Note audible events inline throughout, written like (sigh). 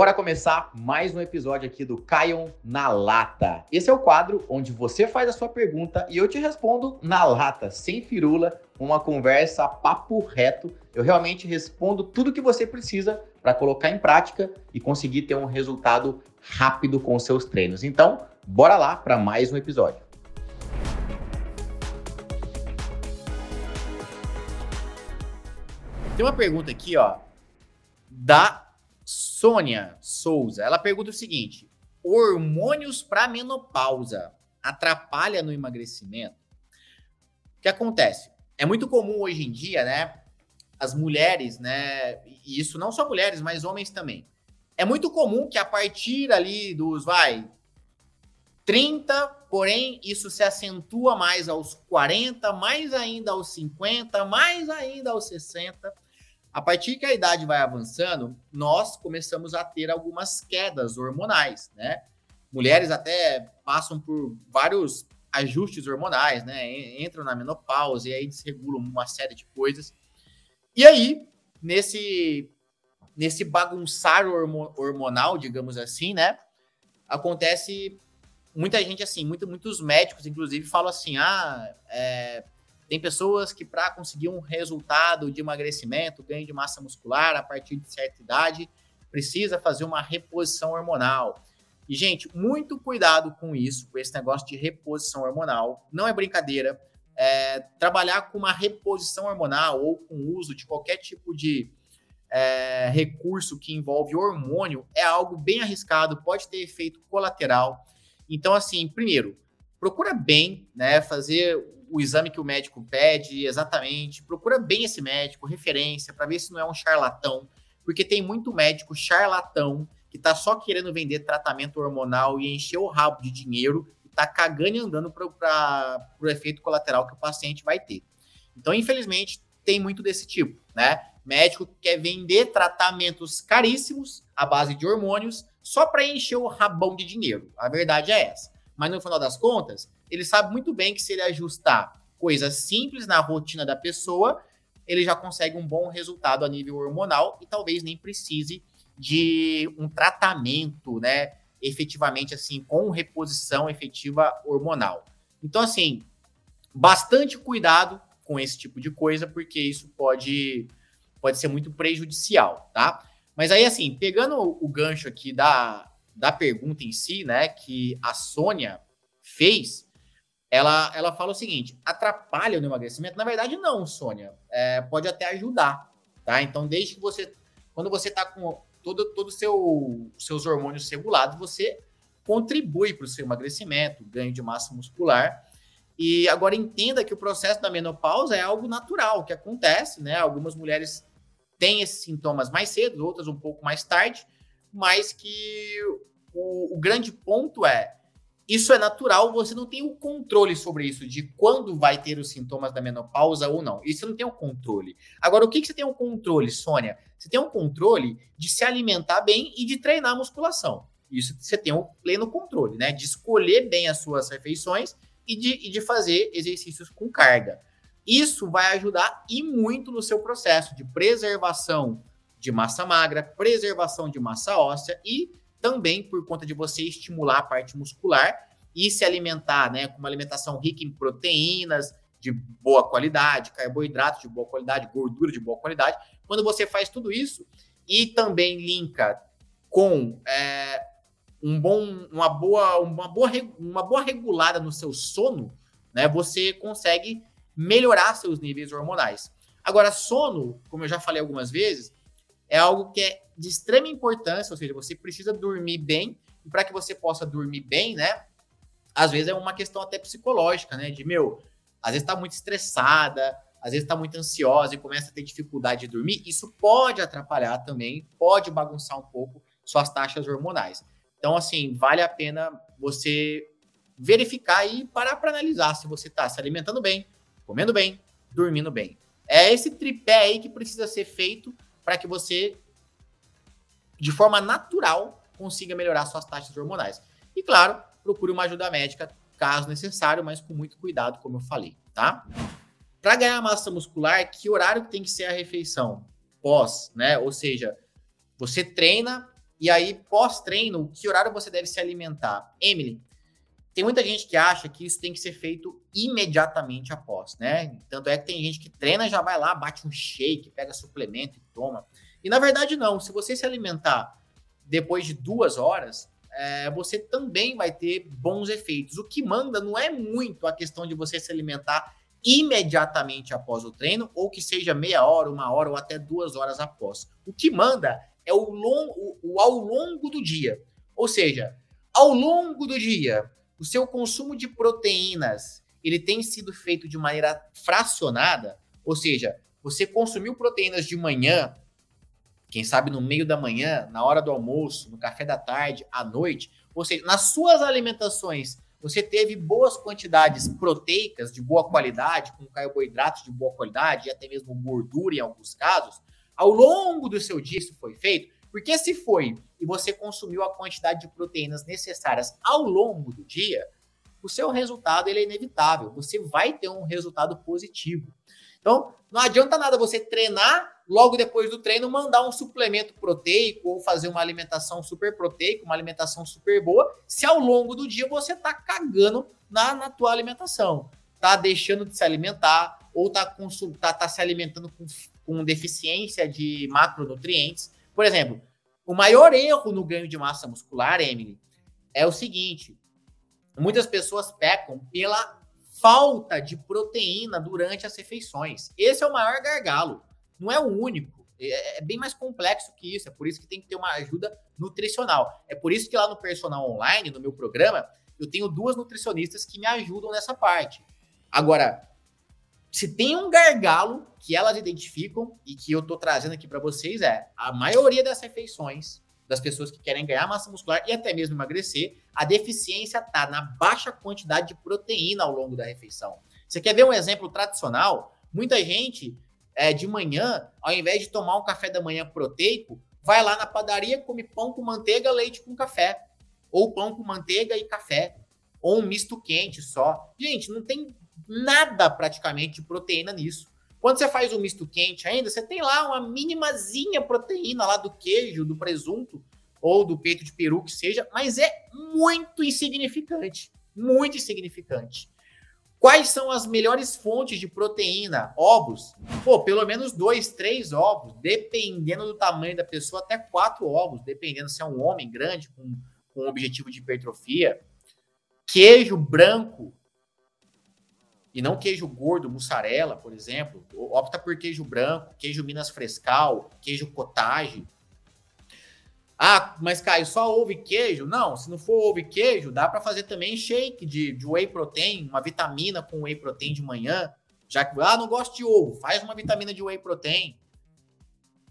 Bora começar mais um episódio aqui do Caion na Lata. Esse é o quadro onde você faz a sua pergunta e eu te respondo na lata, sem firula, uma conversa papo reto. Eu realmente respondo tudo que você precisa para colocar em prática e conseguir ter um resultado rápido com seus treinos. Então, bora lá para mais um episódio. Tem uma pergunta aqui, ó, da Sônia Souza, ela pergunta o seguinte: hormônios para menopausa atrapalha no emagrecimento? O que acontece? É muito comum hoje em dia, né? As mulheres, né? E isso não só mulheres, mas homens também. É muito comum que a partir ali dos, vai, 30, porém, isso se acentua mais aos 40, mais ainda aos 50, mais ainda aos 60 a partir que a idade vai avançando, nós começamos a ter algumas quedas hormonais, né? Mulheres até passam por vários ajustes hormonais, né? Entram na menopausa e aí desregulam uma série de coisas. E aí, nesse nesse bagunçar hormonal, digamos assim, né? Acontece muita gente assim, muito, muitos médicos, inclusive, falam assim: ah, é, tem pessoas que, para conseguir um resultado de emagrecimento, ganho de massa muscular a partir de certa idade, precisa fazer uma reposição hormonal. E, gente, muito cuidado com isso, com esse negócio de reposição hormonal. Não é brincadeira. É, trabalhar com uma reposição hormonal ou com o uso de qualquer tipo de é, recurso que envolve hormônio é algo bem arriscado, pode ter efeito colateral. Então, assim, primeiro, procura bem, né, fazer o exame que o médico pede exatamente, procura bem esse médico, referência, para ver se não é um charlatão, porque tem muito médico charlatão que tá só querendo vender tratamento hormonal e encher o rabo de dinheiro e tá cagando e andando para o efeito colateral que o paciente vai ter. Então, infelizmente, tem muito desse tipo, né? Médico que quer vender tratamentos caríssimos à base de hormônios só para encher o rabão de dinheiro. A verdade é essa. Mas no final das contas, ele sabe muito bem que se ele ajustar coisas simples na rotina da pessoa, ele já consegue um bom resultado a nível hormonal e talvez nem precise de um tratamento, né, efetivamente assim, com reposição efetiva hormonal. Então, assim, bastante cuidado com esse tipo de coisa, porque isso pode, pode ser muito prejudicial, tá? Mas aí, assim, pegando o gancho aqui da, da pergunta em si, né, que a Sônia fez, ela, ela fala o seguinte: atrapalha no emagrecimento? Na verdade, não, Sônia. É, pode até ajudar, tá? Então, desde que você. Quando você está com todo todo seu seus hormônios regulados, você contribui para o seu emagrecimento, ganho de massa muscular. E agora entenda que o processo da menopausa é algo natural que acontece, né? Algumas mulheres têm esses sintomas mais cedo, outras um pouco mais tarde, mas que o, o grande ponto é isso é natural, você não tem o controle sobre isso, de quando vai ter os sintomas da menopausa ou não. Isso não tem o controle. Agora, o que, que você tem o controle, Sônia? Você tem o controle de se alimentar bem e de treinar musculação. Isso você tem o pleno controle, né? De escolher bem as suas refeições e de, e de fazer exercícios com carga. Isso vai ajudar e muito no seu processo de preservação de massa magra, preservação de massa óssea e também por conta de você estimular a parte muscular e se alimentar, né, com uma alimentação rica em proteínas de boa qualidade, carboidratos de boa qualidade, gordura de boa qualidade. Quando você faz tudo isso e também linka com é, um bom, uma boa, uma boa, uma boa regulada no seu sono, né, você consegue melhorar seus níveis hormonais. Agora, sono, como eu já falei algumas vezes, é algo que é de extrema importância, ou seja, você precisa dormir bem, e para que você possa dormir bem, né? Às vezes é uma questão até psicológica, né? De meu, às vezes está muito estressada, às vezes está muito ansiosa e começa a ter dificuldade de dormir. Isso pode atrapalhar também, pode bagunçar um pouco suas taxas hormonais. Então, assim, vale a pena você verificar e parar para analisar se você está se alimentando bem, comendo bem, dormindo bem. É esse tripé aí que precisa ser feito para que você, de forma natural, consiga melhorar suas taxas hormonais. E claro, procure uma ajuda médica caso necessário, mas com muito cuidado, como eu falei, tá? Para ganhar massa muscular, que horário tem que ser a refeição? Pós, né? Ou seja, você treina, E aí, pós-treino, que horário você deve se alimentar? Emily, tem muita gente que acha que isso tem que ser feito imediatamente após, né? Tanto é que tem gente que treina, já vai lá, bate um shake, pega suplemento e toma. E na verdade, não. Se você se alimentar depois de duas horas, é, você também vai ter bons efeitos. O que manda não é muito a questão de você se alimentar imediatamente após o treino, ou que seja meia hora, uma hora ou até duas horas após. O que manda é o, long, o, o ao longo do dia. Ou seja, ao longo do dia, o seu consumo de proteínas ele tem sido feito de maneira fracionada, ou seja, você consumiu proteínas de manhã, quem sabe no meio da manhã, na hora do almoço, no café da tarde, à noite, ou seja, nas suas alimentações você teve boas quantidades proteicas de boa qualidade, com carboidratos de boa qualidade e até mesmo gordura em alguns casos, ao longo do seu dia isso foi feito, porque se foi e você consumiu a quantidade de proteínas necessárias ao longo do dia, o seu resultado ele é inevitável, você vai ter um resultado positivo. Então, não adianta nada você treinar, logo depois do treino, mandar um suplemento proteico ou fazer uma alimentação super proteica, uma alimentação super boa, se ao longo do dia você está cagando na, na tua alimentação. Tá deixando de se alimentar ou tá, tá, tá se alimentando com, com deficiência de macronutrientes. Por exemplo, o maior erro no ganho de massa muscular, Emily, é o seguinte: muitas pessoas pecam pela falta de proteína durante as refeições. Esse é o maior gargalo. Não é o único. É, é bem mais complexo que isso. É por isso que tem que ter uma ajuda nutricional. É por isso que lá no Personal Online, no meu programa, eu tenho duas nutricionistas que me ajudam nessa parte. Agora, se tem um gargalo que elas identificam e que eu tô trazendo aqui para vocês é a maioria das refeições das pessoas que querem ganhar massa muscular e até mesmo emagrecer, a deficiência está na baixa quantidade de proteína ao longo da refeição. Você quer ver um exemplo tradicional? Muita gente, é, de manhã, ao invés de tomar um café da manhã proteico, vai lá na padaria, come pão com manteiga, leite com café. Ou pão com manteiga e café. Ou um misto quente só. Gente, não tem nada praticamente de proteína nisso. Quando você faz um misto quente ainda, você tem lá uma minimazinha proteína lá do queijo, do presunto ou do peito de peru que seja, mas é muito insignificante, muito insignificante. Quais são as melhores fontes de proteína? Ovos. Pô, pelo menos dois, três ovos, dependendo do tamanho da pessoa, até quatro ovos, dependendo se é um homem grande com, com objetivo de hipertrofia. Queijo branco, e não queijo gordo, mussarela, por exemplo. Opta por queijo branco, queijo Minas Frescal, queijo cottage. Ah, mas Caio, só ovo e queijo? Não, se não for ovo e queijo, dá para fazer também shake de, de whey protein, uma vitamina com whey protein de manhã. Já que, ah, não gosto de ovo, faz uma vitamina de whey protein.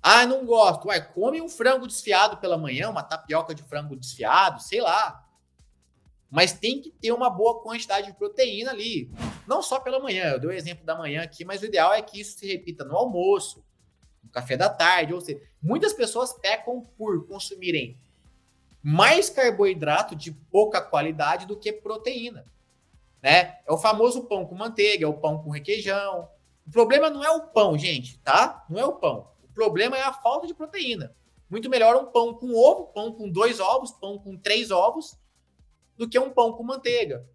Ah, não gosto. Uai, come um frango desfiado pela manhã, uma tapioca de frango desfiado, sei lá. Mas tem que ter uma boa quantidade de proteína ali. Não só pela manhã, eu dei o exemplo da manhã aqui, mas o ideal é que isso se repita no almoço, no café da tarde, ou seja, muitas pessoas pecam por consumirem mais carboidrato de pouca qualidade do que proteína. Né? É o famoso pão com manteiga, é o pão com requeijão. O problema não é o pão, gente, tá? Não é o pão. O problema é a falta de proteína. Muito melhor um pão com ovo, pão com dois ovos, pão com três ovos, do que um pão com manteiga.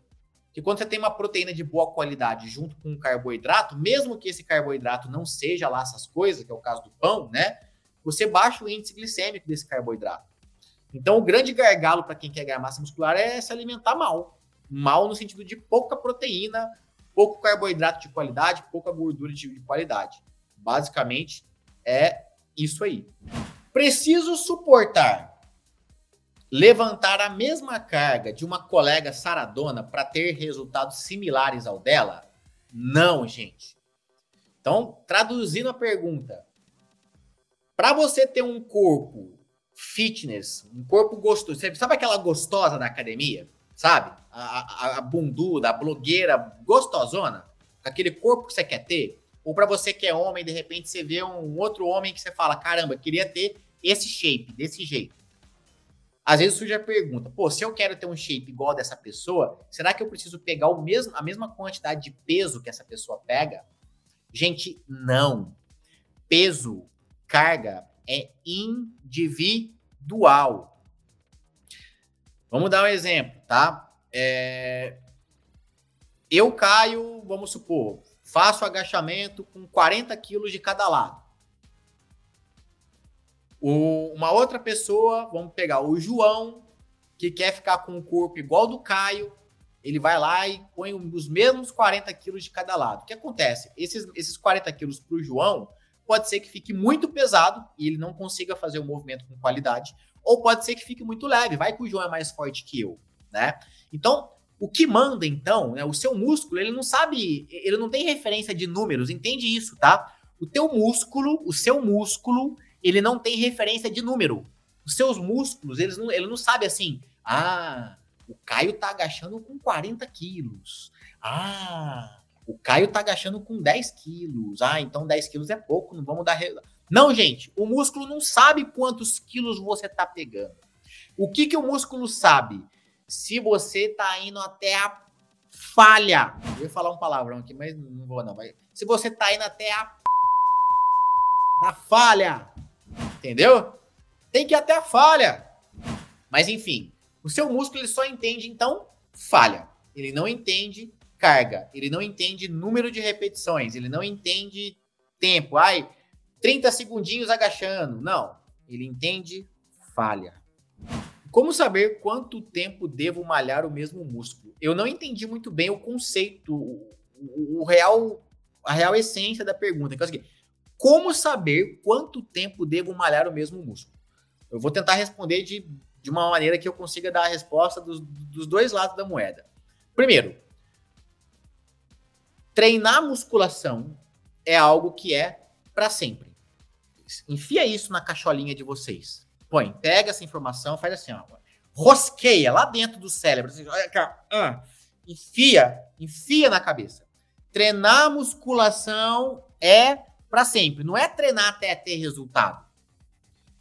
Que quando você tem uma proteína de boa qualidade junto com um carboidrato, mesmo que esse carboidrato não seja lá essas coisas, que é o caso do pão, né? Você baixa o índice glicêmico desse carboidrato. Então, o grande gargalo para quem quer ganhar massa muscular é se alimentar mal. Mal no sentido de pouca proteína, pouco carboidrato de qualidade, pouca gordura de qualidade. Basicamente, é isso aí. Preciso suportar levantar a mesma carga de uma colega saradona para ter resultados similares ao dela? Não, gente. Então, traduzindo a pergunta, para você ter um corpo fitness, um corpo gostoso, sabe aquela gostosa da academia? Sabe? A, a, a bunduda, a blogueira gostosona, aquele corpo que você quer ter? Ou para você que é homem, de repente você vê um outro homem que você fala, caramba, queria ter esse shape, desse jeito. Às vezes surge a pergunta: pô, se eu quero ter um shape igual dessa pessoa, será que eu preciso pegar o mesmo, a mesma quantidade de peso que essa pessoa pega? Gente, não. Peso, carga é individual. Vamos dar um exemplo, tá? É... Eu caio, vamos supor, faço agachamento com 40 quilos de cada lado. O, uma outra pessoa, vamos pegar o João, que quer ficar com o corpo igual do Caio, ele vai lá e põe os mesmos 40 quilos de cada lado. O que acontece? Esses, esses 40 quilos para o João, pode ser que fique muito pesado e ele não consiga fazer o movimento com qualidade, ou pode ser que fique muito leve, vai que o João é mais forte que eu, né? Então, o que manda, então, né, o seu músculo, ele não sabe, ele não tem referência de números, entende isso, tá? O teu músculo, o seu músculo, ele não tem referência de número. Os seus músculos, eles não, ele não sabe assim, ah, o Caio tá agachando com 40 quilos. Ah, o Caio tá agachando com 10 quilos. Ah, então 10 quilos é pouco, não vamos dar. Re... Não, gente, o músculo não sabe quantos quilos você tá pegando. O que, que o músculo sabe? Se você tá indo até a falha. Eu ia falar um palavrão aqui, mas não vou não. Se você tá indo até a da falha. Entendeu? Tem que ir até a falha. Mas enfim, o seu músculo ele só entende, então, falha. Ele não entende carga. Ele não entende número de repetições. Ele não entende tempo. Ai, 30 segundinhos agachando. Não. Ele entende falha. Como saber quanto tempo devo malhar o mesmo músculo? Eu não entendi muito bem o conceito, o, o real, a real essência da pergunta. Então, é como saber quanto tempo devo malhar o mesmo músculo? Eu vou tentar responder de de uma maneira que eu consiga dar a resposta dos, dos dois lados da moeda. Primeiro, treinar musculação é algo que é para sempre. Enfia isso na cacholinha de vocês. Põe, pega essa informação, faz assim, ó, rosqueia lá dentro do cérebro. Assim, ah, enfia, enfia na cabeça. Treinar musculação é para sempre. Não é treinar até ter resultado.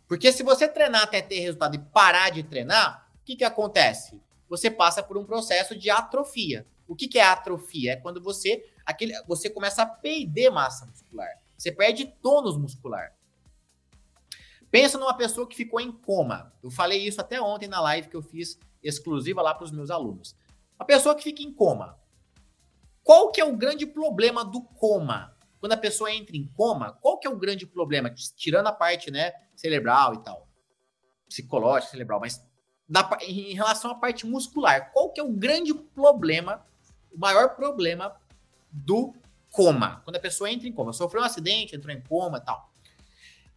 Porque se você treinar até ter resultado e parar de treinar, o que, que acontece? Você passa por um processo de atrofia. O que, que é atrofia? É quando você, aquele, você começa a perder massa muscular. Você perde tônus muscular. Pensa numa pessoa que ficou em coma. Eu falei isso até ontem na live que eu fiz exclusiva lá para os meus alunos. A pessoa que fica em coma. Qual que é o grande problema do coma? Quando a pessoa entra em coma, qual que é o grande problema? Tirando a parte, né, cerebral e tal, psicológica, cerebral, mas da, em relação à parte muscular, qual que é o grande problema, o maior problema do coma? Quando a pessoa entra em coma, sofreu um acidente, entrou em coma e tal,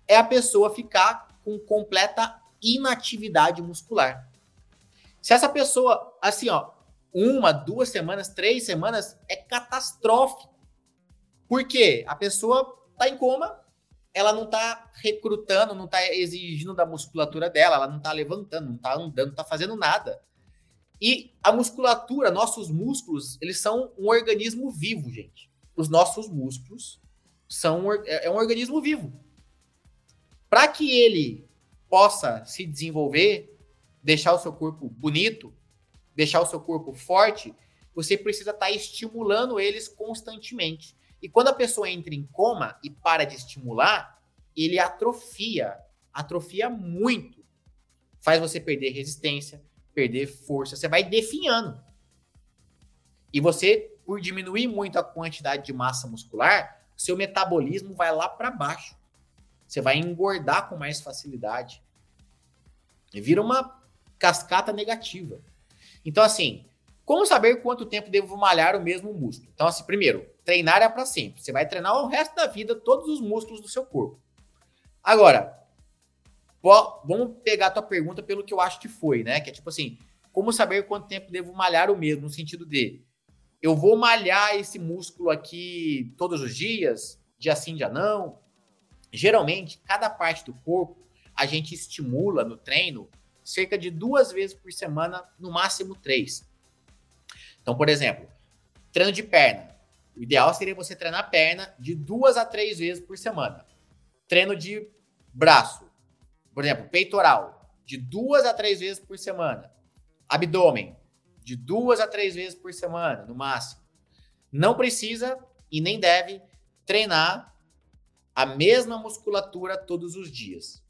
é a pessoa ficar com completa inatividade muscular. Se essa pessoa, assim, ó, uma, duas semanas, três semanas, é catastrófico. Porque a pessoa está em coma, ela não está recrutando, não está exigindo da musculatura dela, ela não está levantando, não está andando, não está fazendo nada. E a musculatura, nossos músculos, eles são um organismo vivo, gente. Os nossos músculos são é, é um organismo vivo. Para que ele possa se desenvolver, deixar o seu corpo bonito, deixar o seu corpo forte, você precisa estar tá estimulando eles constantemente. E quando a pessoa entra em coma e para de estimular, ele atrofia, atrofia muito. Faz você perder resistência, perder força, você vai definhando. E você, por diminuir muito a quantidade de massa muscular, seu metabolismo vai lá para baixo. Você vai engordar com mais facilidade. E vira uma cascata negativa. Então, assim, como saber quanto tempo devo malhar o mesmo músculo? Então, assim, primeiro, treinar é para sempre. Você vai treinar o resto da vida todos os músculos do seu corpo. Agora, vamos pegar a tua pergunta pelo que eu acho que foi, né? Que é tipo assim, como saber quanto tempo devo malhar o mesmo, no sentido de eu vou malhar esse músculo aqui todos os dias, dia sim, dia não. Geralmente, cada parte do corpo a gente estimula no treino cerca de duas vezes por semana, no máximo três. Então, por exemplo, treino de perna. O ideal seria você treinar a perna de duas a três vezes por semana. Treino de braço, por exemplo, peitoral, de duas a três vezes por semana. Abdômen, de duas a três vezes por semana, no máximo. Não precisa e nem deve treinar a mesma musculatura todos os dias.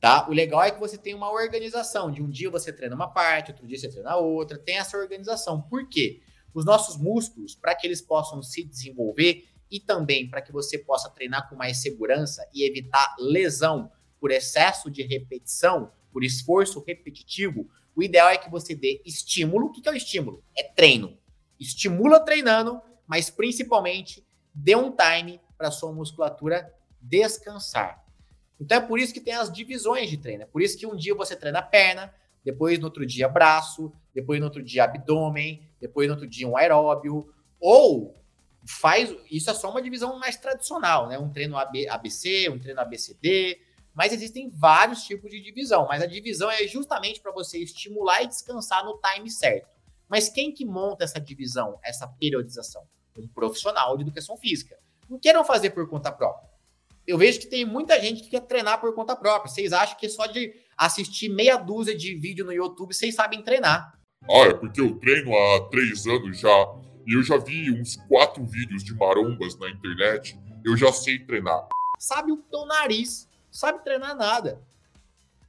Tá? O legal é que você tem uma organização. De um dia você treina uma parte, outro dia você treina outra. Tem essa organização. Por quê? Os nossos músculos, para que eles possam se desenvolver e também para que você possa treinar com mais segurança e evitar lesão por excesso de repetição, por esforço repetitivo, o ideal é que você dê estímulo. O que é o estímulo? É treino. Estimula treinando, mas principalmente dê um time para sua musculatura descansar. Então é por isso que tem as divisões de treino. É por isso que um dia você treina perna, depois no outro dia braço, depois no outro dia abdômen, depois no outro dia um aeróbio, ou faz isso é só uma divisão mais tradicional, né? Um treino AB, ABC, um treino ABCD, mas existem vários tipos de divisão, mas a divisão é justamente para você estimular e descansar no time certo. Mas quem que monta essa divisão, essa periodização? Um profissional de educação física. Não queiram fazer por conta própria eu vejo que tem muita gente que quer treinar por conta própria. Vocês acham que só de assistir meia dúzia de vídeo no YouTube vocês sabem treinar? Ah, é porque eu treino há três anos já e eu já vi uns quatro vídeos de marombas na internet. Eu já sei treinar. Sabe o teu nariz, sabe treinar nada.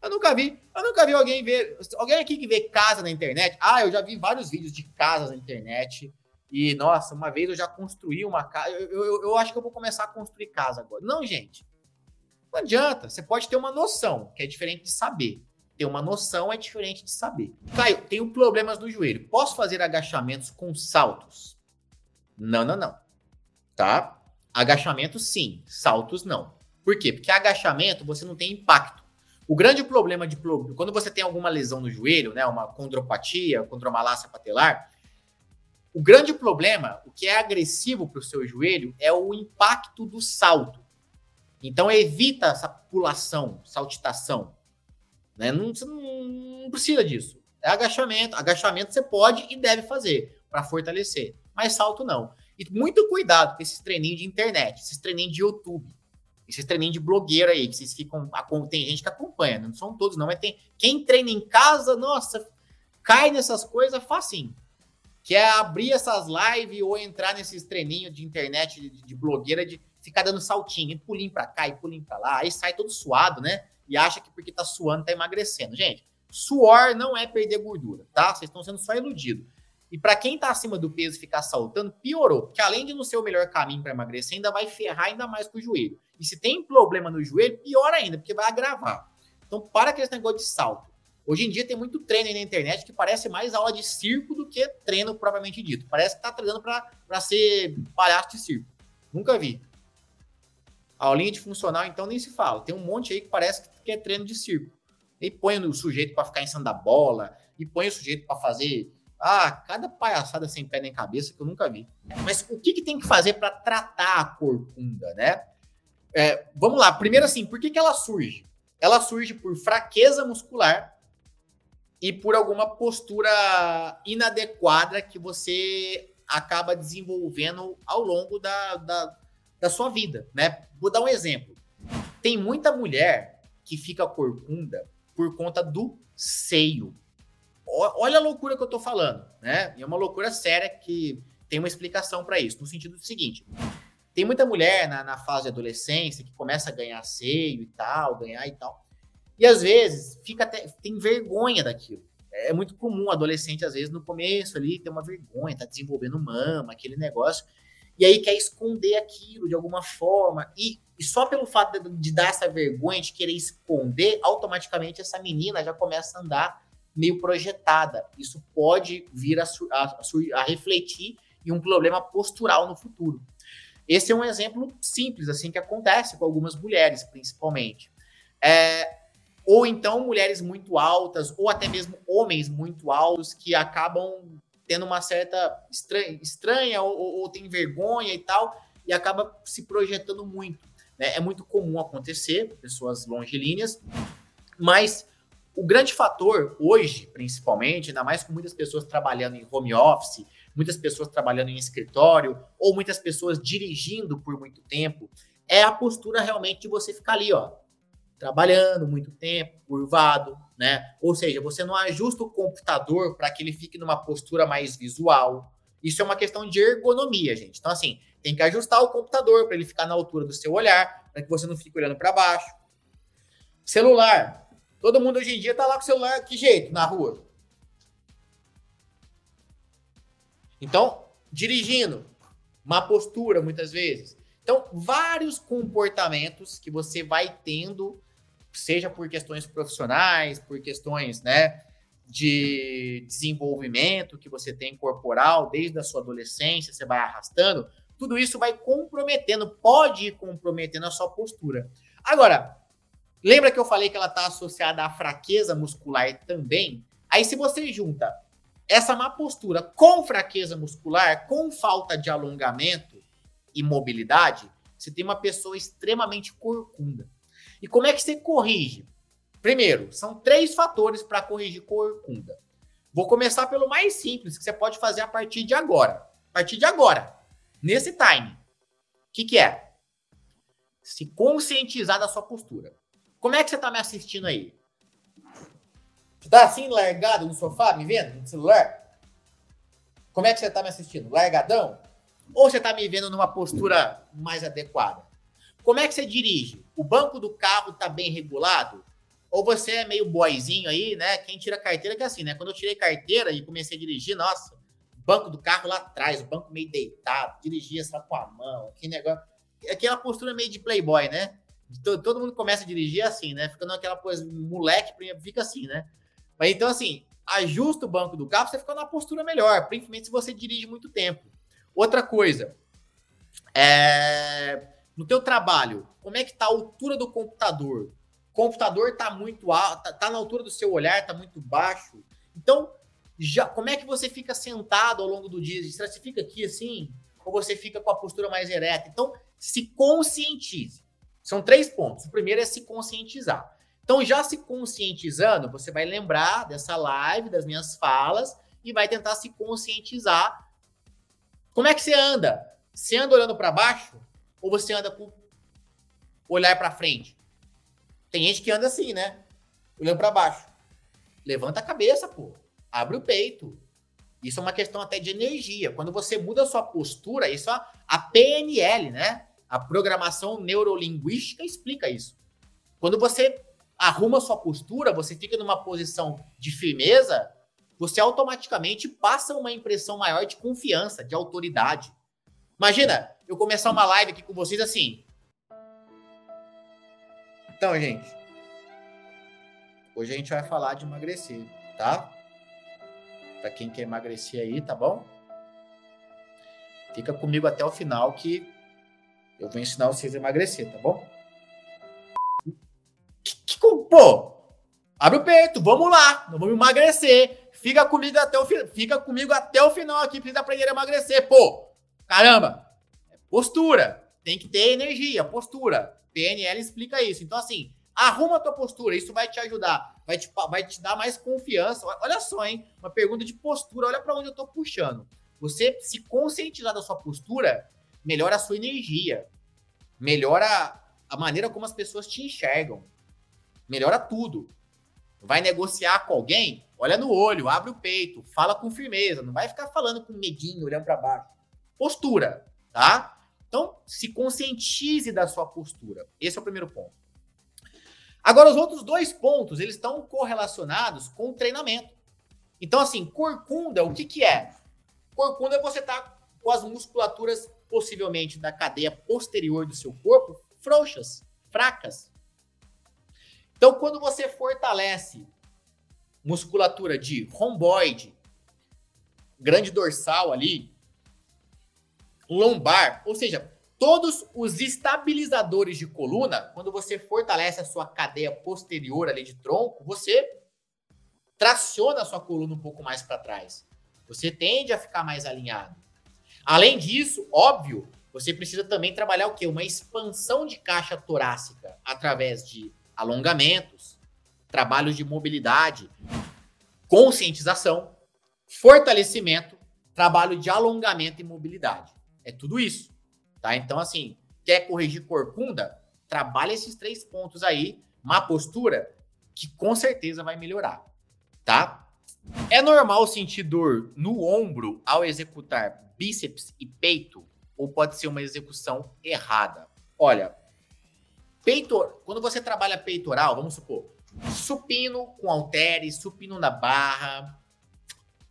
Eu nunca vi, eu nunca vi alguém ver, alguém aqui que vê casa na internet. Ah, eu já vi vários vídeos de casas na internet e, nossa, uma vez eu já construí uma casa. Eu, eu, eu, acho que eu vou começar a construir casa agora. Não, gente. Não adianta. Você pode ter uma noção, que é diferente de saber. Ter uma noção é diferente de saber. Caio, tenho problemas no joelho. Posso fazer agachamentos com saltos? Não, não, não. Tá? Agachamento sim, saltos não. Por quê? Porque agachamento você não tem impacto. O grande problema de quando você tem alguma lesão no joelho, né, uma condropatia, condromalácia patelar, o grande problema, o que é agressivo para o seu joelho, é o impacto do salto. Então evita essa pulação, saltitação. Né? Não, não, precisa disso. É agachamento. Agachamento você pode e deve fazer para fortalecer. Mas salto não. E muito cuidado com esses treininhos de internet, esses treininhos de YouTube, esses treininhos de blogueiro aí, que vocês ficam. Tem gente que acompanha, não são todos, não, mas tem. Quem treina em casa, nossa, cai nessas coisas facinho que é abrir essas lives ou entrar nesses treininhos de internet, de, de blogueira, de ficar dando saltinho, e pulinho para cá e pulinho para lá, aí sai todo suado, né? E acha que porque tá suando tá emagrecendo. Gente, suor não é perder gordura, tá? Vocês estão sendo só iludidos. E para quem tá acima do peso ficar saltando, piorou, porque além de não ser o melhor caminho para emagrecer, ainda vai ferrar ainda mais com o joelho. E se tem problema no joelho, pior ainda, porque vai agravar. Então, para aquele negócio de salto. Hoje em dia tem muito treino na internet que parece mais aula de circo do que treino propriamente dito. Parece que tá treinando para ser palhaço de circo. Nunca vi. A aulinha de funcional, então, nem se fala. Tem um monte aí que parece que é treino de circo. E põe o sujeito para ficar em cima da bola, e põe o sujeito para fazer. Ah, cada palhaçada sem pé nem cabeça que eu nunca vi. Mas o que, que tem que fazer para tratar a corcunda, né? É, vamos lá. Primeiro, assim, por que, que ela surge? Ela surge por fraqueza muscular e por alguma postura inadequada que você acaba desenvolvendo ao longo da, da, da sua vida, né? Vou dar um exemplo. Tem muita mulher que fica corcunda por conta do seio. Olha a loucura que eu tô falando, né? É uma loucura séria que tem uma explicação para isso, no sentido do seguinte: tem muita mulher na, na fase de adolescência que começa a ganhar seio e tal, ganhar e tal. E às vezes fica até, tem vergonha daquilo. É muito comum adolescente, às vezes, no começo ali, ter uma vergonha, tá desenvolvendo mama, aquele negócio, e aí quer esconder aquilo de alguma forma. E, e só pelo fato de, de, dar essa vergonha, de querer esconder, automaticamente essa menina já começa a andar meio projetada. Isso pode vir a, a, a refletir em um problema postural no futuro. Esse é um exemplo simples, assim, que acontece com algumas mulheres, principalmente. É, ou então mulheres muito altas, ou até mesmo homens muito altos que acabam tendo uma certa estranha, estranha ou, ou, ou tem vergonha e tal, e acaba se projetando muito. Né? É muito comum acontecer, pessoas longilíneas, mas o grande fator hoje, principalmente, ainda mais com muitas pessoas trabalhando em home office, muitas pessoas trabalhando em escritório, ou muitas pessoas dirigindo por muito tempo, é a postura realmente de você ficar ali, ó, trabalhando muito tempo, curvado, né? Ou seja, você não ajusta o computador para que ele fique numa postura mais visual. Isso é uma questão de ergonomia, gente. Então, assim, tem que ajustar o computador para ele ficar na altura do seu olhar, para que você não fique olhando para baixo. Celular. Todo mundo hoje em dia tá lá com o celular, que jeito, na rua? Então, dirigindo, má postura muitas vezes. Então, vários comportamentos que você vai tendo, seja por questões profissionais, por questões, né, de desenvolvimento que você tem corporal desde a sua adolescência, você vai arrastando, tudo isso vai comprometendo, pode ir comprometendo a sua postura. Agora, lembra que eu falei que ela está associada à fraqueza muscular também? Aí, se você junta essa má postura com fraqueza muscular, com falta de alongamento e mobilidade, você tem uma pessoa extremamente corcunda. E como é que você corrige? Primeiro, são três fatores para corrigir corcunda. Vou começar pelo mais simples, que você pode fazer a partir de agora. A partir de agora, nesse time. O que, que é? Se conscientizar da sua postura. Como é que você está me assistindo aí? Você está assim, largado no sofá, me vendo no celular? Como é que você está me assistindo? Largadão? Ou você está me vendo numa postura mais adequada? Como é que você dirige? O banco do carro está bem regulado? Ou você é meio boizinho aí, né? Quem tira carteira que é assim, né? Quando eu tirei carteira e comecei a dirigir, nossa, banco do carro lá atrás, o banco meio deitado, dirigia só com a mão, que negócio. Aquela postura meio de playboy, né? Todo, todo mundo começa a dirigir assim, né? Ficando aquela coisa, moleque, fica assim, né? Mas então, assim, ajusta o banco do carro, você fica numa postura melhor, principalmente se você dirige muito tempo. Outra coisa, é... no teu trabalho, como é que tá a altura do computador? computador está muito alto, tá, tá, na altura do seu olhar, está muito baixo. Então, já, como é que você fica sentado ao longo do dia? Você fica aqui assim? Ou você fica com a postura mais ereta? Então, se conscientize. São três pontos. O primeiro é se conscientizar. Então, já se conscientizando, você vai lembrar dessa live, das minhas falas, e vai tentar se conscientizar. Como é que você anda? Você anda olhando para baixo? Ou você anda com olhar para frente? Tem gente que anda assim, né? Olhando para baixo. Levanta a cabeça, pô. Abre o peito. Isso é uma questão até de energia. Quando você muda a sua postura, isso é a PNL, né? A programação neurolinguística explica isso. Quando você arruma a sua postura, você fica numa posição de firmeza, você automaticamente passa uma impressão maior de confiança, de autoridade. Imagina eu começar uma live aqui com vocês assim. Então, gente, hoje a gente vai falar de emagrecer, tá? Para quem quer emagrecer aí, tá bom? Fica comigo até o final que eu vou ensinar vocês a emagrecer, tá bom? Que, pô, abre o peito, vamos lá, vamos emagrecer. Fica comigo até o fica comigo até o final aqui para aprender a emagrecer, pô. Caramba, é postura, tem que ter energia, postura. PNL explica isso. Então, assim, arruma a tua postura, isso vai te ajudar, vai te, vai te dar mais confiança. Olha só, hein? Uma pergunta de postura, olha para onde eu tô puxando. Você se conscientizar da sua postura, melhora a sua energia, melhora a maneira como as pessoas te enxergam, melhora tudo. Vai negociar com alguém? Olha no olho, abre o peito, fala com firmeza, não vai ficar falando com medinho, olhando para baixo. Postura, tá? Então, se conscientize da sua postura. Esse é o primeiro ponto. Agora, os outros dois pontos, eles estão correlacionados com o treinamento. Então, assim, corcunda, o que, que é? Corcunda é você estar tá com as musculaturas, possivelmente, da cadeia posterior do seu corpo, frouxas, fracas. Então, quando você fortalece musculatura de romboide, grande dorsal ali, lombar, ou seja, todos os estabilizadores de coluna, quando você fortalece a sua cadeia posterior ali de tronco, você traciona a sua coluna um pouco mais para trás. Você tende a ficar mais alinhado. Além disso, óbvio, você precisa também trabalhar o quê? Uma expansão de caixa torácica através de alongamentos, trabalhos de mobilidade, conscientização, fortalecimento, trabalho de alongamento e mobilidade. É tudo isso, tá? Então, assim, quer corrigir corcunda? Trabalha esses três pontos aí, má postura, que com certeza vai melhorar, tá? É normal sentir dor no ombro ao executar bíceps e peito? Ou pode ser uma execução errada? Olha, Peitor, quando você trabalha peitoral, vamos supor, supino com halteres, supino na barra,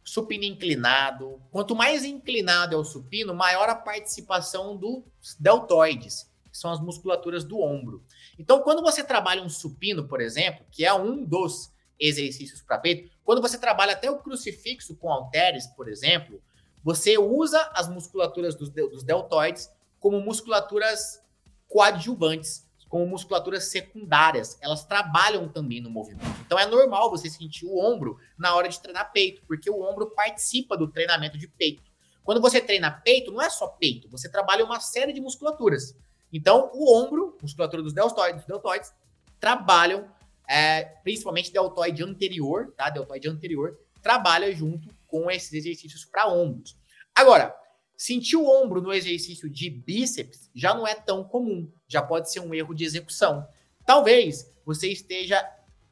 supino inclinado. Quanto mais inclinado é o supino, maior a participação dos deltoides, que são as musculaturas do ombro. Então, quando você trabalha um supino, por exemplo, que é um dos exercícios para peito, quando você trabalha até o crucifixo com halteres, por exemplo, você usa as musculaturas dos, dos deltoides como musculaturas coadjuvantes como musculaturas secundárias, elas trabalham também no movimento. Então é normal você sentir o ombro na hora de treinar peito, porque o ombro participa do treinamento de peito. Quando você treina peito, não é só peito, você trabalha uma série de musculaturas. Então o ombro, musculatura dos deltoides, deltoides trabalham, é, principalmente deltoide anterior, tá? Deltoide anterior trabalha junto com esses exercícios para ombros. Agora, Sentir o ombro no exercício de bíceps já não é tão comum, já pode ser um erro de execução. Talvez você esteja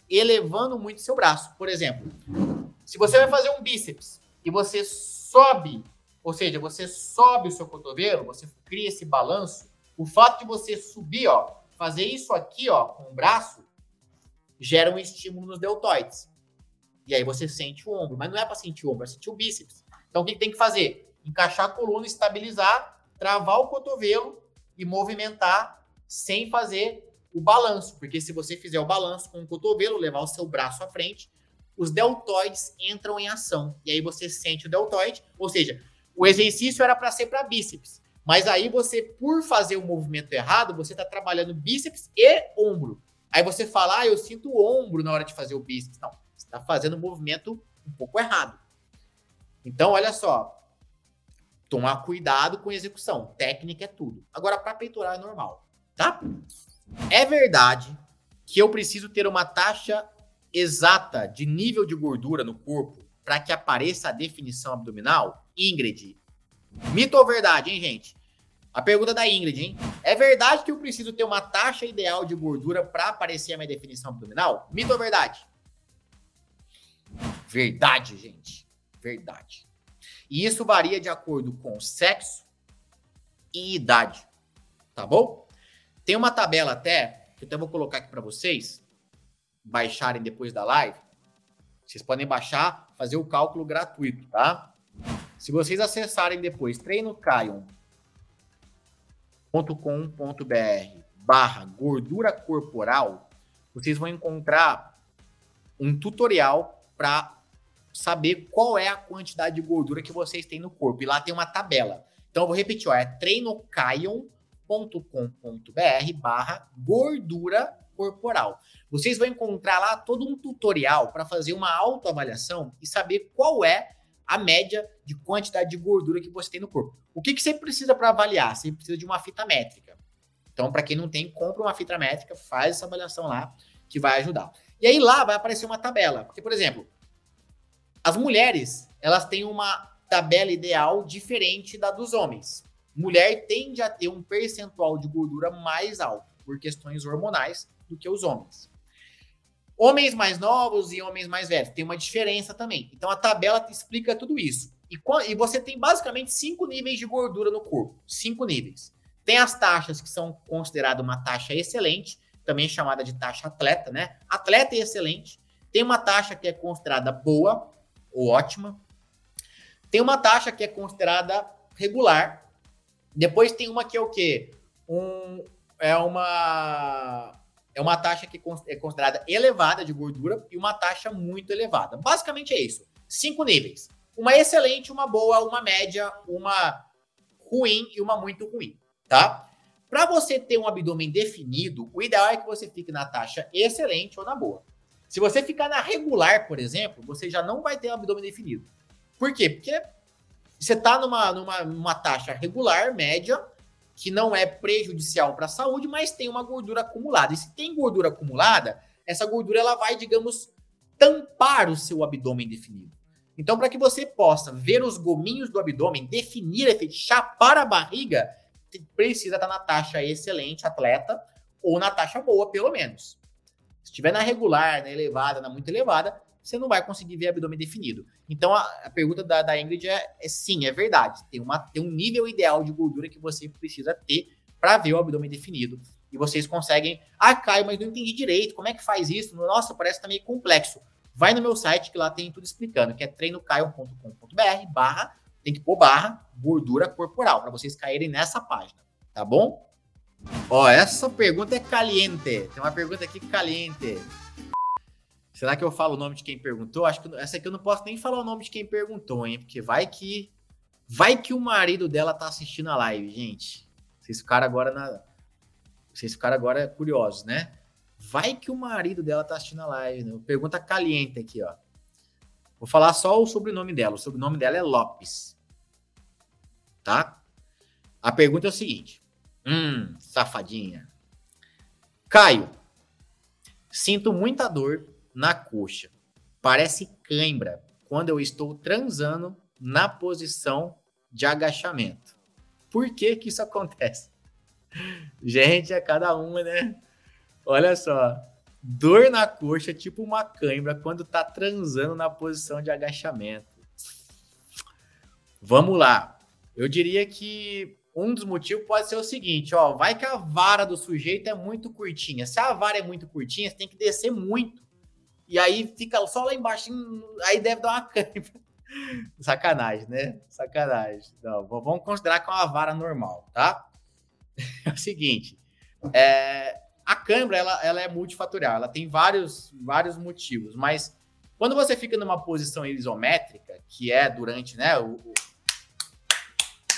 elevando muito seu braço. Por exemplo, se você vai fazer um bíceps e você sobe, ou seja, você sobe o seu cotovelo, você cria esse balanço, o fato de você subir, ó, fazer isso aqui, ó, com o braço, gera um estímulo nos deltoides. E aí você sente o ombro, mas não é para sentir o ombro, é sentir o bíceps. Então o que tem que fazer? Encaixar a coluna, estabilizar, travar o cotovelo e movimentar sem fazer o balanço, porque se você fizer o balanço com o cotovelo, levar o seu braço à frente, os deltoides entram em ação. E aí você sente o deltoide, ou seja, o exercício era para ser para bíceps, mas aí você, por fazer o movimento errado, você está trabalhando bíceps e ombro. Aí você fala, ah, eu sinto o ombro na hora de fazer o bíceps. Não, você está fazendo o movimento um pouco errado. Então, olha só, tomar cuidado com a execução. Técnica é tudo. Agora, para peitoral é normal, tá? É verdade que eu preciso ter uma taxa exata de nível de gordura no corpo para que apareça a definição abdominal? Ingrid, mito ou verdade, hein, gente? A pergunta da Ingrid, hein? É verdade que eu preciso ter uma taxa ideal de gordura para aparecer a minha definição abdominal? Mito ou verdade? Verdade, gente. Verdade. E isso varia de acordo com sexo e idade, tá bom? Tem uma tabela até, que eu até vou colocar aqui para vocês, baixarem depois da live. Vocês podem baixar, fazer o cálculo gratuito, tá? Se vocês acessarem depois treinocaion.com.br barra gordura corporal, vocês vão encontrar um tutorial para saber qual é a quantidade de gordura que vocês têm no corpo. E lá tem uma tabela. Então eu vou repetir, ó, é treinocaion.com.br barra gordura corporal. Vocês vão encontrar lá todo um tutorial para fazer uma autoavaliação e saber qual é a média de quantidade de gordura que você tem no corpo. O que, que você precisa para avaliar? Você precisa de uma fita métrica. Então, para quem não tem, compra uma fita métrica, faz essa avaliação lá, que vai ajudar. E aí lá vai aparecer uma tabela. Porque, por exemplo, as mulheres, elas têm uma tabela ideal diferente da dos homens. Mulher tende a ter um percentual de gordura mais alto por questões hormonais do que os homens. Homens mais novos e homens mais velhos tem uma diferença também. Então a tabela te explica tudo isso. E, e você tem basicamente cinco níveis de gordura no corpo. Cinco níveis. Tem as taxas que são consideradas uma taxa excelente, também chamada de taxa atleta, né? Atleta e excelente. Tem uma taxa que é considerada boa, ou ótima. Tem uma taxa que é considerada regular. Depois tem uma que é o quê? Um, é uma é uma taxa que é considerada elevada de gordura e uma taxa muito elevada. Basicamente é isso. Cinco níveis. Uma excelente, uma boa, uma média, uma ruim e uma muito ruim, tá? Para você ter um abdômen definido, o ideal é que você fique na taxa excelente ou na boa. Se você ficar na regular, por exemplo, você já não vai ter um abdômen definido. Por quê? Porque você está numa, numa, numa taxa regular, média, que não é prejudicial para a saúde, mas tem uma gordura acumulada. E se tem gordura acumulada, essa gordura ela vai, digamos, tampar o seu abdômen definido. Então, para que você possa ver os gominhos do abdômen, definir, chapar a barriga, precisa estar tá na taxa excelente, atleta, ou na taxa boa, pelo menos. Se estiver na regular, na elevada, na muito elevada, você não vai conseguir ver abdômen definido. Então, a, a pergunta da, da Ingrid é, é, sim, é verdade. Tem, uma, tem um nível ideal de gordura que você precisa ter para ver o abdômen definido. e vocês conseguem. Ah, Caio, mas não entendi direito. Como é que faz isso? Nossa, parece que tá meio complexo. Vai no meu site que lá tem tudo explicando, que é treinocaio.com.br barra, tem que pôr barra, gordura corporal, para vocês caírem nessa página, tá bom? Ó, essa pergunta é caliente. Tem uma pergunta aqui caliente. Será que eu falo o nome de quem perguntou? Acho que essa aqui eu não posso nem falar o nome de quem perguntou, hein? Porque vai que vai que o marido dela tá assistindo a live, gente. Vocês ficaram agora na vocês ficaram agora curiosos, né? Vai que o marido dela tá assistindo a live, né? Pergunta caliente aqui, ó. Vou falar só o sobrenome dela. O sobrenome dela é Lopes. Tá? A pergunta é o seguinte: Hum, safadinha. Caio, sinto muita dor na coxa. Parece cãibra quando eu estou transando na posição de agachamento. Por que que isso (laughs) acontece? Gente, é cada uma, né? Olha só. Dor na coxa, tipo uma cãibra, quando tá transando na posição de agachamento. Vamos lá. Eu diria que um dos motivos pode ser o seguinte, ó, vai que a vara do sujeito é muito curtinha. Se a vara é muito curtinha, você tem que descer muito. E aí fica só lá embaixo, aí deve dar uma (laughs) cãibra. Sacanagem, né? Sacanagem. Não, vamos considerar que é uma vara normal, tá? (laughs) é o seguinte, é, a câimbra ela, ela é multifatorial, ela tem vários, vários motivos, mas quando você fica numa posição isométrica, que é durante, né, o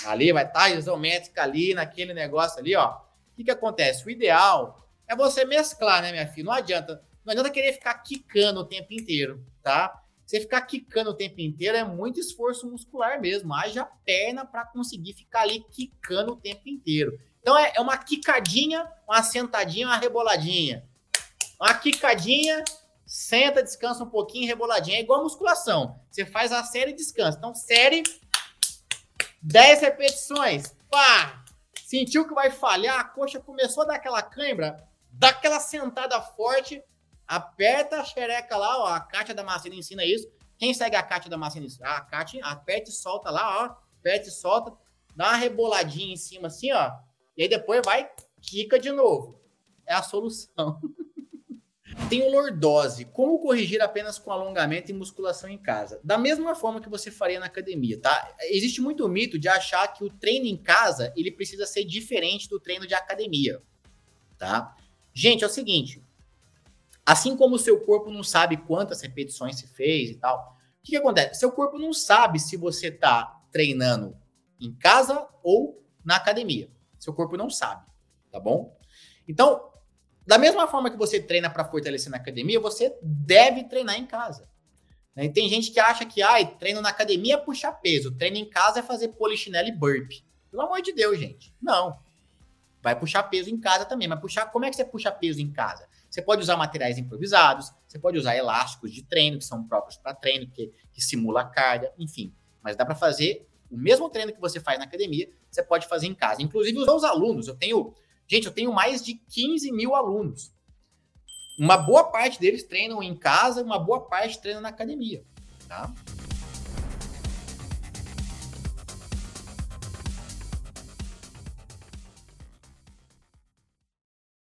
ali vai estar tá isométrica ali naquele negócio ali, ó. O que que acontece? O ideal é você mesclar, né, minha filha? Não adianta, não adianta querer ficar quicando o tempo inteiro, tá? Você ficar quicando o tempo inteiro é muito esforço muscular mesmo. Haja perna para conseguir ficar ali quicando o tempo inteiro. Então é, é uma quicadinha, uma sentadinha, uma reboladinha. Uma quicadinha, senta, descansa um pouquinho, reboladinha. É igual a musculação. Você faz a série e descansa. Então, série, 10 repetições. Pá! Sentiu que vai falhar, a coxa começou a dar aquela cãibra, dá aquela sentada forte, aperta a xereca lá, ó. A Kátia da Macina ensina isso. Quem segue a Kátia da Macina ensina? A Kátia aperta e solta lá, ó. Aperta e solta. Dá uma reboladinha em cima assim, ó e aí depois vai, quica de novo. É a solução. (laughs) Tem o lordose. Como corrigir apenas com alongamento e musculação em casa? Da mesma forma que você faria na academia, tá? Existe muito mito de achar que o treino em casa ele precisa ser diferente do treino de academia, tá? Gente, é o seguinte. Assim como o seu corpo não sabe quantas repetições se fez e tal, o que, que acontece? Seu corpo não sabe se você está treinando em casa ou na academia. Seu corpo não sabe, tá bom? Então, da mesma forma que você treina para fortalecer na academia, você deve treinar em casa. Né? E tem gente que acha que, ai, treino na academia é puxar peso, treino em casa é fazer polichinelo e burpee. Pelo amor de Deus, gente. Não. Vai puxar peso em casa também, mas puxar, como é que você puxa peso em casa? Você pode usar materiais improvisados, você pode usar elásticos de treino, que são próprios para treino, que, que simula carga, enfim. Mas dá para fazer o mesmo treino que você faz na academia, você pode fazer em casa. Inclusive os meus alunos, eu tenho, gente, eu tenho mais de 15 mil alunos. Uma boa parte deles treinam em casa, uma boa parte treinam na academia, tá?